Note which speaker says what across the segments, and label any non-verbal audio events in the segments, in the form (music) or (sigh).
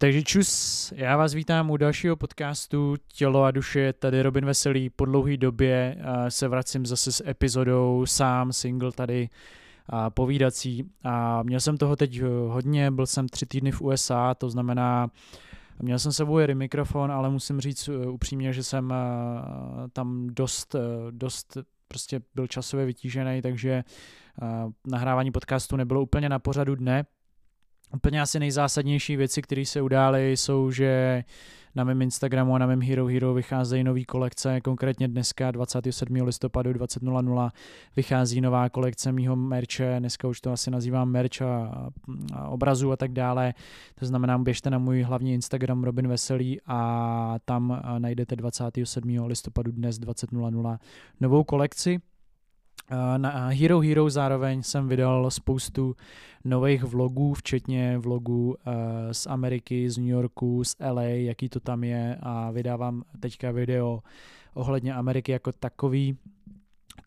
Speaker 1: Takže čus, já vás vítám u dalšího podcastu Tělo a duše, tady Robin Veselý. Po dlouhé době se vracím zase s epizodou sám, single tady povídací. A měl jsem toho teď hodně, byl jsem tři týdny v USA, to znamená, Měl jsem sebou jeden mikrofon, ale musím říct uh, upřímně, že jsem uh, tam dost, dost prostě byl časově vytížený, takže nahrávání podcastu nebylo úplně na pořadu dne. Úplně asi nejzásadnější věci, které se udály, jsou, že na mém Instagramu a na mém Hero Hero vycházejí nové kolekce, konkrétně dneska 27. listopadu 20.00 vychází nová kolekce mýho merče, dneska už to asi nazývám merch a, a obrazu a tak dále, to znamená běžte na můj hlavní Instagram Robin Veselý a tam najdete 27. listopadu dnes 20.00 novou kolekci, na Hero Hero zároveň jsem vydal spoustu nových vlogů, včetně vlogů z Ameriky, z New Yorku, z LA, jaký to tam je a vydávám teďka video ohledně Ameriky jako takový,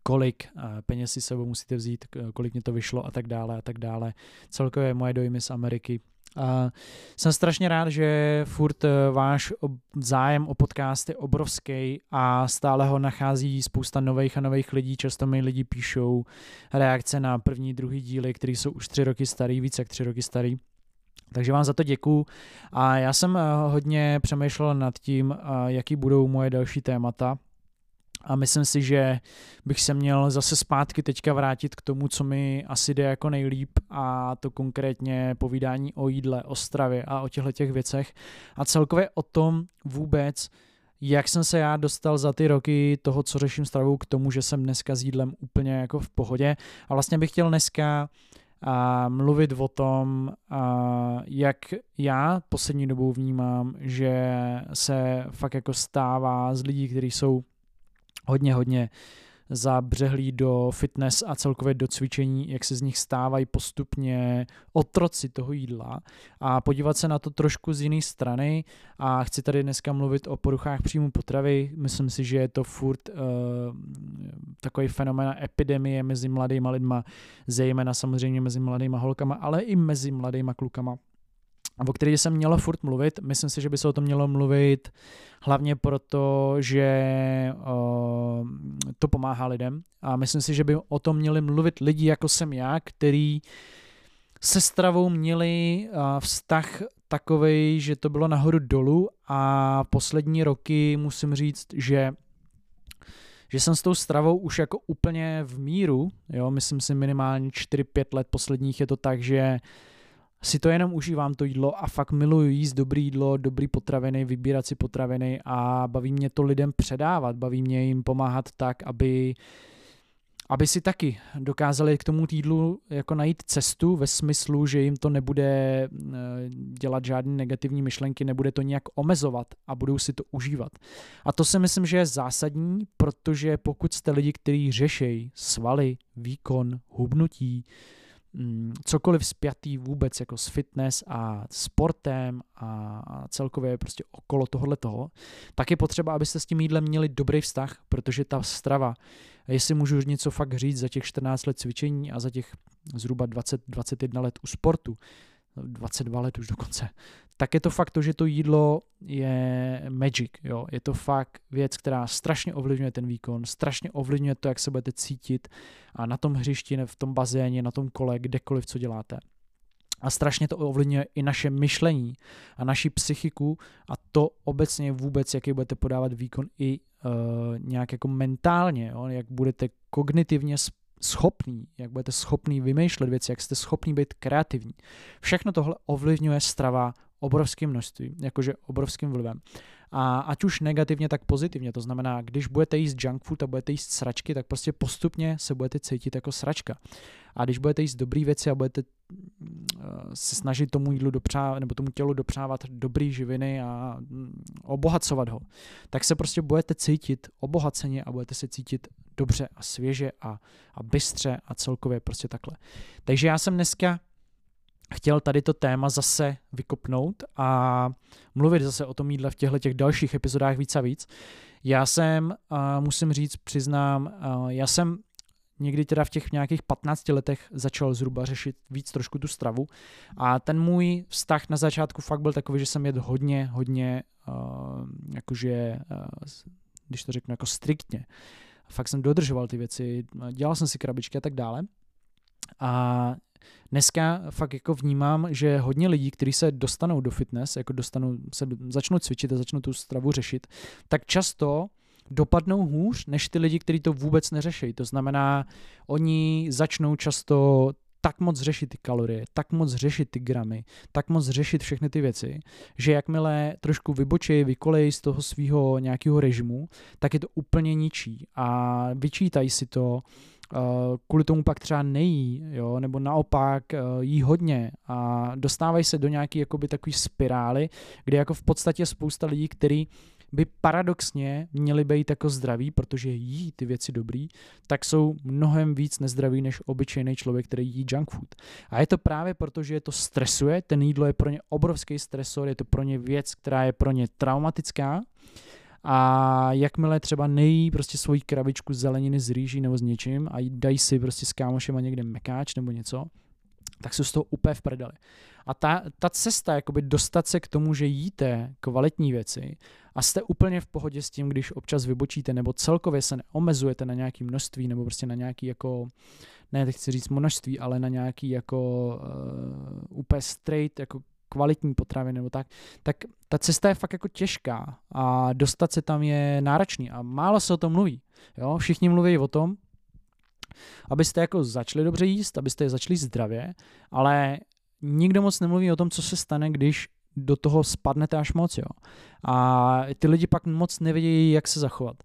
Speaker 1: kolik peněz si sebou musíte vzít, kolik mě to vyšlo a tak dále a tak dále. Celkově moje dojmy z Ameriky a jsem strašně rád, že furt eh, váš zájem o podcast je obrovský a stále ho nachází spousta nových a nových lidí. Často mi lidi píšou reakce na první, druhý díly, které jsou už tři roky starý, více jak tři roky starý. Takže vám za to děkuju a já jsem eh, hodně přemýšlel nad tím, eh, jaký budou moje další témata, a myslím si, že bych se měl zase zpátky teďka vrátit k tomu, co mi asi jde jako nejlíp a to konkrétně povídání o jídle, o stravě a o těchto těch věcech. A celkově o tom vůbec, jak jsem se já dostal za ty roky toho, co řeším stravou, k tomu, že jsem dneska s jídlem úplně jako v pohodě. A vlastně bych chtěl dneska a mluvit o tom, a jak já poslední dobou vnímám, že se fakt jako stává z lidí, kteří jsou hodně, hodně zabřehlí do fitness a celkově do cvičení, jak se z nich stávají postupně otroci toho jídla a podívat se na to trošku z jiné strany a chci tady dneska mluvit o poruchách příjmu potravy. Myslím si, že je to furt uh, takový fenomén epidemie mezi mladýma lidma, zejména samozřejmě mezi mladýma holkama, ale i mezi mladýma klukama o který jsem mělo furt mluvit. Myslím si, že by se o tom mělo mluvit hlavně proto, že uh, to pomáhá lidem a myslím si, že by o tom měli mluvit lidi jako jsem já, který se stravou měli uh, vztah takový, že to bylo nahoru dolů a poslední roky musím říct, že že jsem s tou stravou už jako úplně v míru, jo, myslím si minimálně 4-5 let posledních je to tak, že uh, si to jenom užívám to jídlo a fakt miluji jíst dobrý jídlo, dobrý potraviny, vybírat si potraviny a baví mě to lidem předávat, baví mě jim pomáhat tak, aby aby si taky dokázali k tomu týdlu jako najít cestu ve smyslu, že jim to nebude eh, dělat žádné negativní myšlenky, nebude to nějak omezovat a budou si to užívat. A to si myslím, že je zásadní, protože pokud jste lidi, kteří řešejí svaly, výkon, hubnutí, Mm, cokoliv spjatý vůbec jako s fitness a sportem a celkově prostě okolo tohohle toho, tak je potřeba, abyste s tím jídlem měli dobrý vztah, protože ta strava, jestli můžu něco fakt říct za těch 14 let cvičení a za těch zhruba 20-21 let u sportu, 22 let už dokonce, tak je to fakt to, že to jídlo je magic, jo. Je to fakt věc, která strašně ovlivňuje ten výkon, strašně ovlivňuje to, jak se budete cítit a na tom hřišti, v tom bazéně, na tom kole, kdekoliv, co děláte. A strašně to ovlivňuje i naše myšlení a naši psychiku a to obecně vůbec, jaký budete podávat výkon i uh, nějak jako mentálně, jo? jak budete kognitivně schopný, jak budete schopný vymýšlet věci, jak jste schopný být kreativní. Všechno tohle ovlivňuje strava obrovským množstvím, jakože obrovským vlivem. A ať už negativně, tak pozitivně. To znamená, když budete jíst junk food a budete jíst sračky, tak prostě postupně se budete cítit jako sračka. A když budete jíst dobré věci a budete mm, se snažit tomu jídlu dopřávat, nebo tomu tělu dopřávat dobré živiny a mm, obohacovat ho, tak se prostě budete cítit obohaceně a budete se cítit dobře a svěže a, a bystře a celkově prostě takhle. Takže já jsem dneska chtěl tady to téma zase vykopnout a mluvit zase o tom jídle v těchto těch dalších epizodách víc a víc. Já jsem, musím říct, přiznám, já jsem někdy teda v těch nějakých 15 letech začal zhruba řešit víc trošku tu stravu a ten můj vztah na začátku fakt byl takový, že jsem jedl hodně, hodně, jakože, když to řeknu jako striktně. Fakt jsem dodržoval ty věci, dělal jsem si krabičky a tak dále. A dneska fakt jako vnímám, že hodně lidí, kteří se dostanou do fitness, jako dostanou, se začnou cvičit a začnou tu stravu řešit, tak často dopadnou hůř než ty lidi, kteří to vůbec neřeší. To znamená, oni začnou často tak moc řešit ty kalorie, tak moc řešit ty gramy, tak moc řešit všechny ty věci, že jakmile trošku vybočí, vykolej z toho svého nějakého režimu, tak je to úplně ničí a vyčítají si to, kvůli tomu pak třeba nejí, jo, nebo naopak uh, jí hodně a dostávají se do nějaké jakoby takový spirály, kde jako v podstatě spousta lidí, který by paradoxně měli být jako zdraví, protože jí ty věci dobrý, tak jsou mnohem víc nezdraví než obyčejný člověk, který jí junk food. A je to právě proto, že je to stresuje, ten jídlo je pro ně obrovský stresor, je to pro ně věc, která je pro ně traumatická a jakmile třeba nejí prostě svoji krabičku zeleniny z rýží nebo s něčím a dají si prostě s kámošem a někde mekáč nebo něco, tak jsou z toho úplně v prdeli. A ta, ta cesta, jakoby dostat se k tomu, že jíte kvalitní věci a jste úplně v pohodě s tím, když občas vybočíte, nebo celkově se neomezujete na nějaké množství, nebo prostě na nějaký jako, ne, teď chci říct množství, ale na nějaký jako uh, úplně straight, jako kvalitní potravy nebo tak, tak ta cesta je fakt jako těžká a dostat se tam je náročný a málo se o tom mluví. Jo? Všichni mluví o tom, abyste jako začali dobře jíst, abyste je začali zdravě, ale nikdo moc nemluví o tom, co se stane, když do toho spadnete až moc, jo. A ty lidi pak moc nevědějí, jak se zachovat.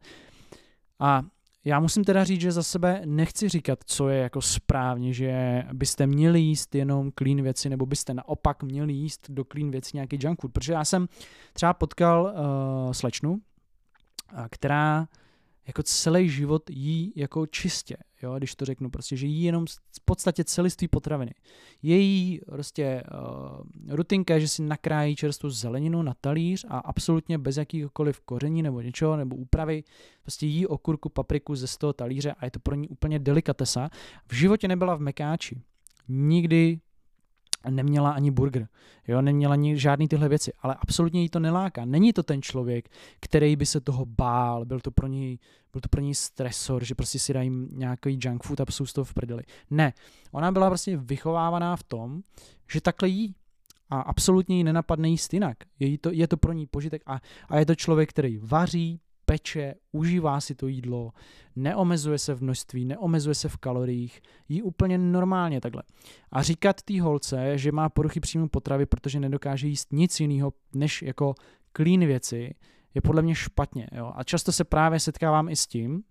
Speaker 1: A já musím teda říct, že za sebe nechci říkat, co je jako správně, že byste měli jíst jenom clean věci, nebo byste naopak měli jíst do clean věcí nějaký junk food, protože já jsem třeba potkal uh, slečnu, která jako celý život jí jako čistě, jo, když to řeknu, prostě, že jí jenom v podstatě celiství potraviny. Její prostě uh, rutinka je, že si nakrájí čerstvou zeleninu na talíř a absolutně bez jakýchkoliv koření nebo něčeho, nebo úpravy, prostě jí okurku, papriku ze z toho talíře a je to pro ní úplně delikatesa. V životě nebyla v mekáči. Nikdy neměla ani burger, jo, neměla ani žádný tyhle věci, ale absolutně jí to neláká. Není to ten člověk, který by se toho bál, byl to pro něj, byl to pro něj stresor, že prostě si dají nějaký junk food a jsou z toho v prdeli. Ne, ona byla prostě vychovávaná v tom, že takhle jí a absolutně jí nenapadne jíst jinak. Je to, je to pro ní požitek a, a je to člověk, který vaří, peče, užívá si to jídlo, neomezuje se v množství, neomezuje se v kaloriích, jí úplně normálně takhle. A říkat té holce, že má poruchy příjmu potravy, protože nedokáže jíst nic jiného než jako clean věci, je podle mě špatně. Jo? A často se právě setkávám i s tím,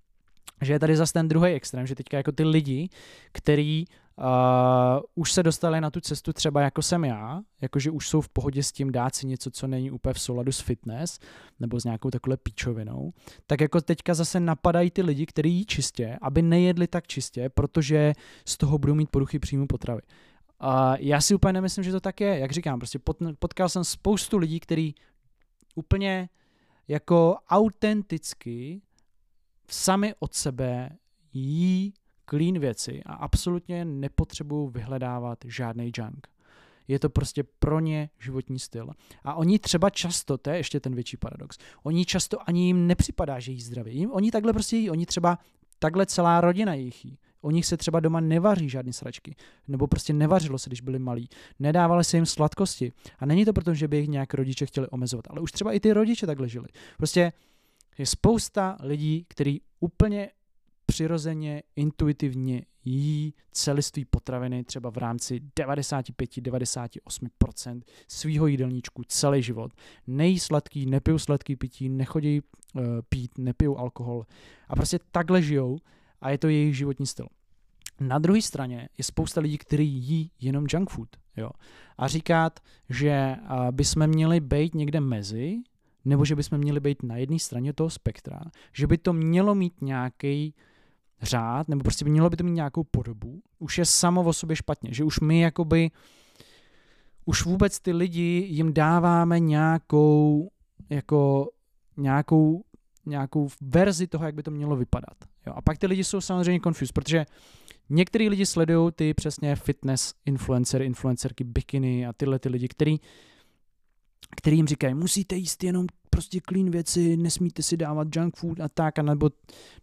Speaker 1: že je tady zase ten druhý extrém, že teďka jako ty lidi, který uh, už se dostali na tu cestu třeba jako jsem já, jakože už jsou v pohodě s tím dát si něco, co není úplně v souladu s fitness, nebo s nějakou takhle píčovinou, tak jako teďka zase napadají ty lidi, kteří jí čistě, aby nejedli tak čistě, protože z toho budou mít poruchy příjmu potravy. A uh, já si úplně nemyslím, že to tak je. Jak říkám, prostě pot, potkal jsem spoustu lidí, kteří úplně jako autenticky sami od sebe jí clean věci a absolutně nepotřebují vyhledávat žádný junk. Je to prostě pro ně životní styl. A oni třeba často, to je ještě ten větší paradox, oni často ani jim nepřipadá, že jí zdraví. Oni takhle prostě jí, oni třeba takhle celá rodina jich jí. O nich se třeba doma nevaří žádné sračky, nebo prostě nevařilo se, když byli malí. Nedávali se jim sladkosti. A není to proto, že by jich nějak rodiče chtěli omezovat, ale už třeba i ty rodiče takhle žili. Prostě je spousta lidí, kteří úplně přirozeně, intuitivně jí celiství potraviny třeba v rámci 95-98% svýho jídelníčku celý život. Nejí sladký, nepijou sladký pití, nechodí uh, pít, nepijou alkohol a prostě takhle žijou a je to jejich životní styl. Na druhé straně je spousta lidí, kteří jí jenom junk food. Jo. A říkat, že uh, bychom měli být někde mezi, nebo že bychom měli být na jedné straně toho spektra, že by to mělo mít nějaký řád, nebo prostě by mělo by to mít nějakou podobu, už je samo o sobě špatně, že už my jakoby, už vůbec ty lidi jim dáváme nějakou, jako nějakou nějakou verzi toho, jak by to mělo vypadat. Jo? A pak ty lidi jsou samozřejmě confused, protože některý lidi sledují ty přesně fitness influencer, influencerky bikiny a tyhle ty lidi, který který jim říkají, musíte jíst jenom prostě clean věci, nesmíte si dávat junk food a tak, a nebo,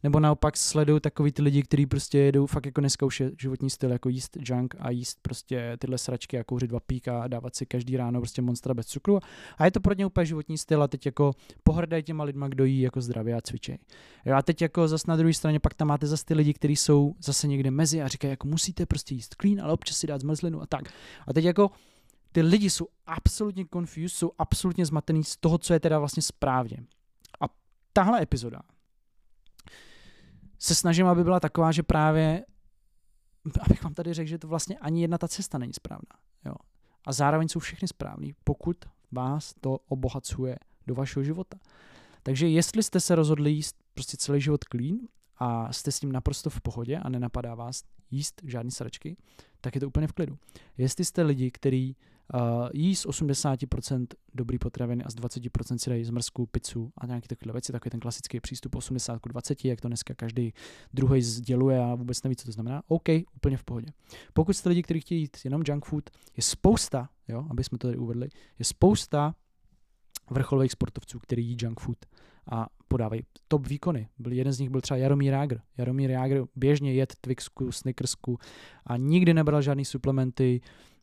Speaker 1: nebo naopak sledují takový ty lidi, kteří prostě jedou fakt jako neskoušet životní styl, jako jíst junk a jíst prostě tyhle sračky a kouřit dva píka a dávat si každý ráno prostě monstra bez cukru. A je to pro ně úplně životní styl a teď jako pohrdají těma lidma, kdo jí jako zdravě a cvičej. Jo, a teď jako zase na druhé straně pak tam máte zase ty lidi, kteří jsou zase někde mezi a říkají, jako musíte prostě jíst clean, ale občas si dát zmrzlinu a tak. A teď jako ty lidi jsou absolutně confused, jsou absolutně zmatený z toho, co je teda vlastně správně. A tahle epizoda se snažím, aby byla taková, že právě, abych vám tady řekl, že to vlastně ani jedna ta cesta není správná. Jo. A zároveň jsou všechny správný, pokud vás to obohacuje do vašeho života. Takže jestli jste se rozhodli jíst prostě celý život clean a jste s tím naprosto v pohodě a nenapadá vás jíst žádný sračky, tak je to úplně v klidu. Jestli jste lidi, kteří Uh, jí z 80% dobrý potraviny a z 20% si dají zmrzku, pizzu a nějaké takové věci, takový ten klasický přístup 80 k 20, jak to dneska každý druhý sděluje a vůbec neví, co to znamená. OK, úplně v pohodě. Pokud jste lidi, kteří chtějí jít jenom junk food, je spousta, jo, aby jsme to tady uvedli, je spousta vrcholových sportovců, který jí junk food a podávají top výkony. Byl, jeden z nich byl třeba Jaromír Jágr. Jaromír Jágr běžně jet Twixku, Snickersku a nikdy nebral žádný suplementy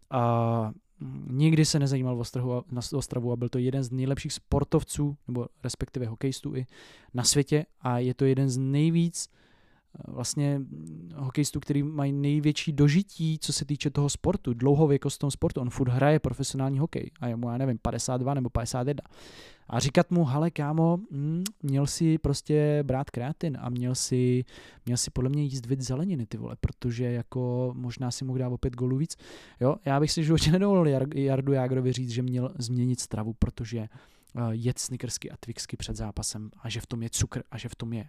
Speaker 1: a nikdy se nezajímal o, strahu, na Ostravu a byl to jeden z nejlepších sportovců, nebo respektive hokejistů i na světě a je to jeden z nejvíc eh, vlastně hokejistů, který mají největší dožití, co se týče toho sportu, dlouhověkost tom sportu. On furt hraje profesionální hokej a je mu, já nevím, 52 nebo 51 a říkat mu, hele kámo, hm, měl si prostě brát kreatin a měl si, měl si podle mě jíst víc zeleniny, ty vole, protože jako možná si mohl dát opět golů víc. Jo, já bych si životě (laughs) nedovolil Jardu Jágrovi říct, že měl změnit stravu, protože jet snickersky a twixky před zápasem a že v tom je cukr a že v tom je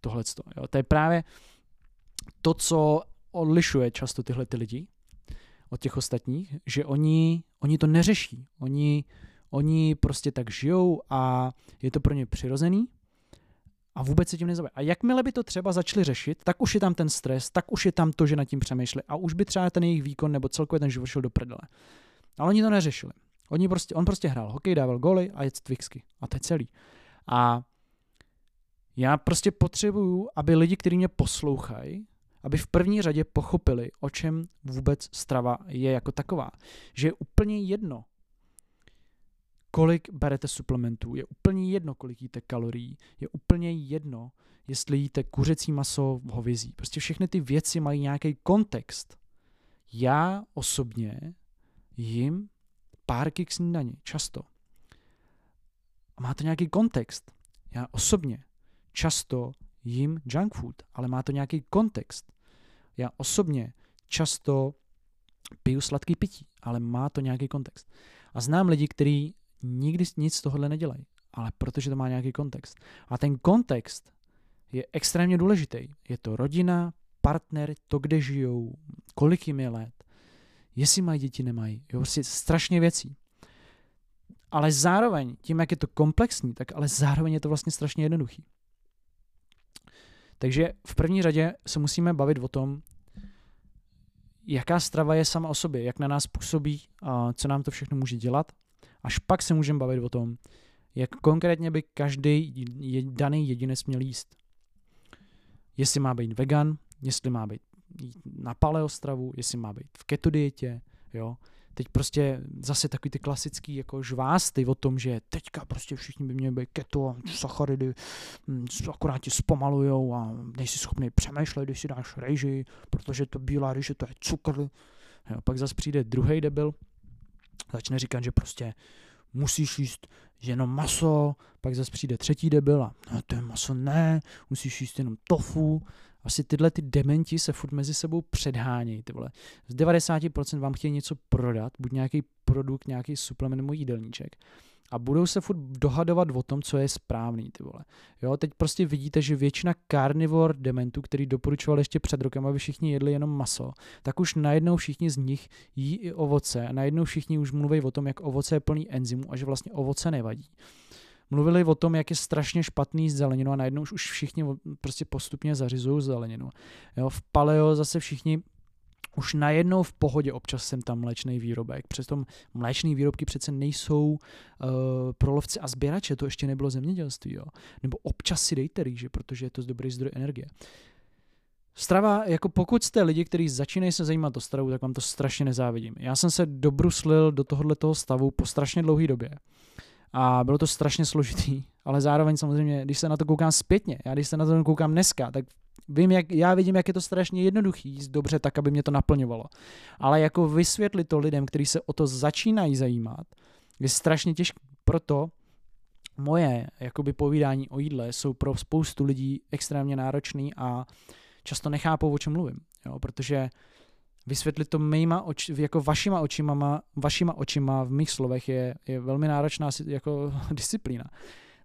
Speaker 1: tohleto. Jo, to je právě to, co odlišuje často tyhle ty lidi od těch ostatních, že oni, oni to neřeší. Oni Oni prostě tak žijou a je to pro ně přirozený a vůbec se tím nezabývají. A jakmile by to třeba začali řešit, tak už je tam ten stres, tak už je tam to, že nad tím přemýšleli a už by třeba ten jejich výkon nebo celkově ten život šel do prdele. Ale oni to neřešili. Oni prostě, on prostě hrál hokej, dával goly a jet Twixky. A to je celý. A já prostě potřebuju, aby lidi, kteří mě poslouchají, aby v první řadě pochopili, o čem vůbec strava je jako taková. Že je úplně jedno, kolik berete suplementů. Je úplně jedno, kolik jíte kalorií. Je úplně jedno, jestli jíte kuřecí maso, hovězí. Prostě všechny ty věci mají nějaký kontext. Já osobně jim párky k snídani, často. A má to nějaký kontext. Já osobně často jim junk food, ale má to nějaký kontext. Já osobně často piju sladký pití, ale má to nějaký kontext. A znám lidi, kteří nikdy nic z tohohle nedělají, ale protože to má nějaký kontext. A ten kontext je extrémně důležitý. Je to rodina, partner, to, kde žijou, kolik jim je let, jestli mají děti, nemají. Jo, prostě strašně věcí. Ale zároveň, tím, jak je to komplexní, tak ale zároveň je to vlastně strašně jednoduchý. Takže v první řadě se musíme bavit o tom, jaká strava je sama o sobě, jak na nás působí, a co nám to všechno může dělat Až pak se můžeme bavit o tom, jak konkrétně by každý daný jedinec měl jíst. Jestli má být vegan, jestli má být na paleostravu, jestli má být v keto dietě, jo. Teď prostě zase takový ty klasický jako žvásty o tom, že teďka prostě všichni by měli být keto a sacharidy hm, akorát tě zpomalujou a nejsi schopný přemýšlet, když si dáš rejži, protože to bílá rejže to je cukr. Jo, pak zase přijde druhý debil, začne říkat, že prostě musíš jíst jenom maso, pak zase přijde třetí debil a no, to je maso ne, musíš jíst jenom tofu. Asi tyhle ty dementi se furt mezi sebou předhánějí. Ty vole. Z 90% vám chtějí něco prodat, buď nějaký produkt, nějaký suplement nebo jídelníček a budou se furt dohadovat o tom, co je správný, ty vole. Jo, teď prostě vidíte, že většina carnivore dementů, který doporučoval ještě před rokem, aby všichni jedli jenom maso, tak už najednou všichni z nich jí i ovoce a najednou všichni už mluví o tom, jak ovoce je plný enzymů a že vlastně ovoce nevadí. mluvili o tom, jak je strašně špatný zeleninu a najednou už, už všichni prostě postupně zařizují zeleninu. Jo, v paleo zase všichni už najednou v pohodě občas jsem tam mléčný výrobek. Přesto mléčné výrobky přece nejsou uh, pro lovce a sběrače, to ještě nebylo zemědělství. Jo? Nebo občas si dejte rýže, protože je to dobrý zdroj energie. Strava, jako pokud jste lidi, kteří začínají se zajímat o stravu, tak vám to strašně nezávidím. Já jsem se dobruslil do tohohle toho stavu po strašně dlouhé době. A bylo to strašně složitý, ale zároveň samozřejmě, když se na to koukám zpětně, já když se na to koukám dneska, tak vím, jak, já vidím, jak je to strašně jednoduchý jíst dobře tak, aby mě to naplňovalo. Ale jako vysvětlit to lidem, kteří se o to začínají zajímat, je strašně těžké. Proto moje jakoby povídání o jídle jsou pro spoustu lidí extrémně náročný a často nechápou, o čem mluvím. Jo? Protože vysvětlit to mýma jako vašima očima, vašima očima v mých slovech je, je velmi náročná jako (laughs) disciplína.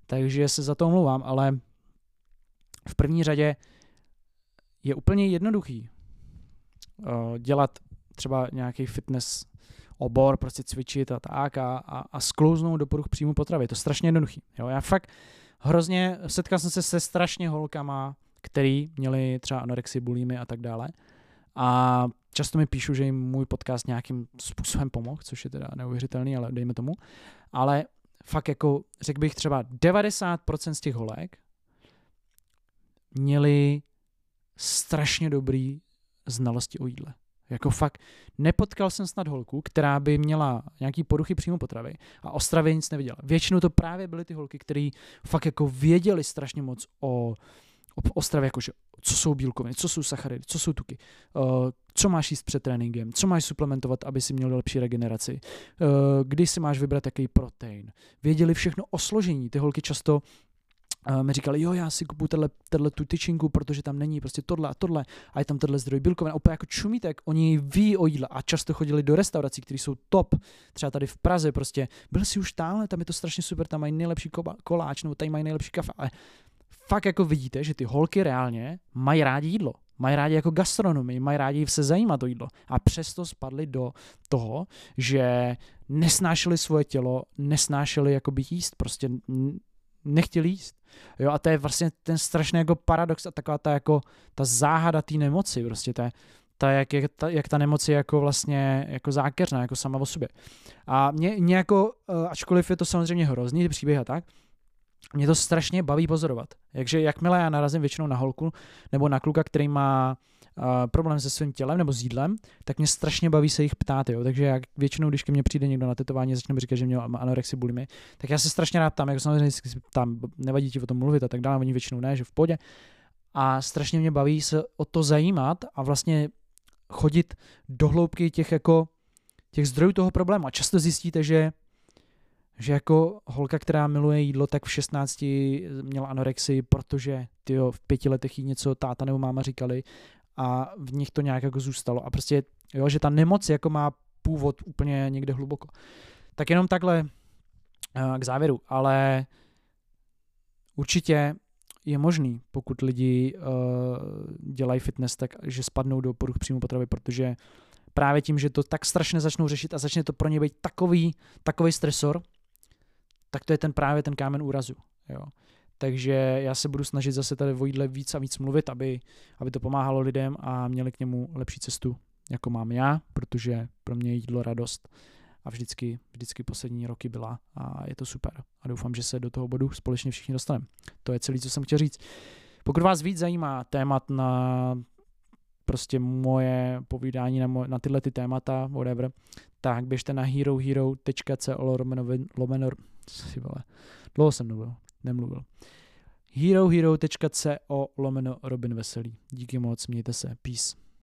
Speaker 1: Takže se za to omlouvám, ale v první řadě je úplně jednoduchý uh, dělat třeba nějaký fitness obor, prostě cvičit a tak a, a, a sklouznout do poruch příjmu potravy. Je to strašně jednoduchý. Jo? Já fakt hrozně, setkal jsem se se strašně holkama, který měli třeba anorexii, bulimy a tak dále. A často mi píšu, že jim můj podcast nějakým způsobem pomohl, což je teda neuvěřitelný, ale dejme tomu. Ale fakt jako, řekl bych třeba 90% z těch holek měli strašně dobrý znalosti o jídle. Jako fakt, nepotkal jsem snad holku, která by měla nějaký poruchy příjmu potravy a o stravě nic nevěděla. Většinou to právě byly ty holky, které fakt jako věděli strašně moc o, o, o stravě, jakože co jsou bílkoviny, co jsou sacharidy, co jsou tuky, uh, co máš jíst před tréninkem, co máš suplementovat, aby si měl lepší regeneraci, uh, kdy si máš vybrat jaký protein. Věděli všechno o složení. Ty holky často uh, mi říkali, jo, já si kupuju tenhle, tenhle tu tyčinku, protože tam není prostě tohle a tohle a je tam tenhle zdroj bílkovin. A úplně jako čumítek, oni ví o jídle a často chodili do restaurací, které jsou top, třeba tady v Praze prostě, byl si už tamhle, tam je to strašně super, tam mají nejlepší koláč, nebo tady mají nejlepší kafe, ale fakt jako vidíte, že ty holky reálně mají rádi jídlo. Mají rádi jako gastronomii, mají rádi se zajímat o jídlo. A přesto spadli do toho, že nesnášeli svoje tělo, nesnášeli jakoby jíst, prostě nechtěli jíst. Jo, a to je vlastně ten strašný jako paradox a taková ta jako ta záhada té nemoci, prostě ta, ta, jak, jak, ta, jak ta nemoc je jako vlastně jako zákeřná, jako sama o sobě. A mě, mě jako, eh, ačkoliv je to samozřejmě hrozný příběh a tak, mě to strašně baví pozorovat. Takže jakmile já narazím většinou na holku nebo na kluka, který má problém se svým tělem nebo s jídlem, tak mě strašně baví se jich ptát. Jo. Takže jak většinou, když ke mně přijde někdo na tetování a začne mi říkat, že měl anorexi bulimy, tak já se strašně rád tam, jako samozřejmě tam nevadí ti o tom mluvit a tak dále, oni většinou ne, že v podě. A strašně mě baví se o to zajímat a vlastně chodit do hloubky těch jako těch zdrojů toho problému. A často zjistíte, že že jako holka, která miluje jídlo, tak v 16 měla anorexii, protože tyjo, v pěti letech jí něco táta nebo máma říkali a v nich to nějak jako zůstalo. A prostě, jo, že ta nemoc jako má původ úplně někde hluboko. Tak jenom takhle uh, k závěru, ale určitě je možný, pokud lidi uh, dělají fitness, tak že spadnou do poruch příjmu potravy, protože právě tím, že to tak strašně začnou řešit a začne to pro ně být takový, takový stresor, tak to je ten právě ten kámen úrazu. Jo. Takže já se budu snažit zase tady o jídle víc a víc mluvit, aby, aby to pomáhalo lidem a měli k němu lepší cestu, jako mám já, protože pro mě jídlo radost a vždycky, vždycky poslední roky byla a je to super. A doufám, že se do toho bodu společně všichni dostaneme. To je celé, co jsem chtěl říct. Pokud vás víc zajímá témat na prostě moje povídání na, moje, na tyhle ty témata, whatever, tak běžte na herohero.co lomeno, si vole, dlouho jsem nemluvil, nemluvil. herohero.co lomeno Robin Veselý. Díky moc, mějte se, peace.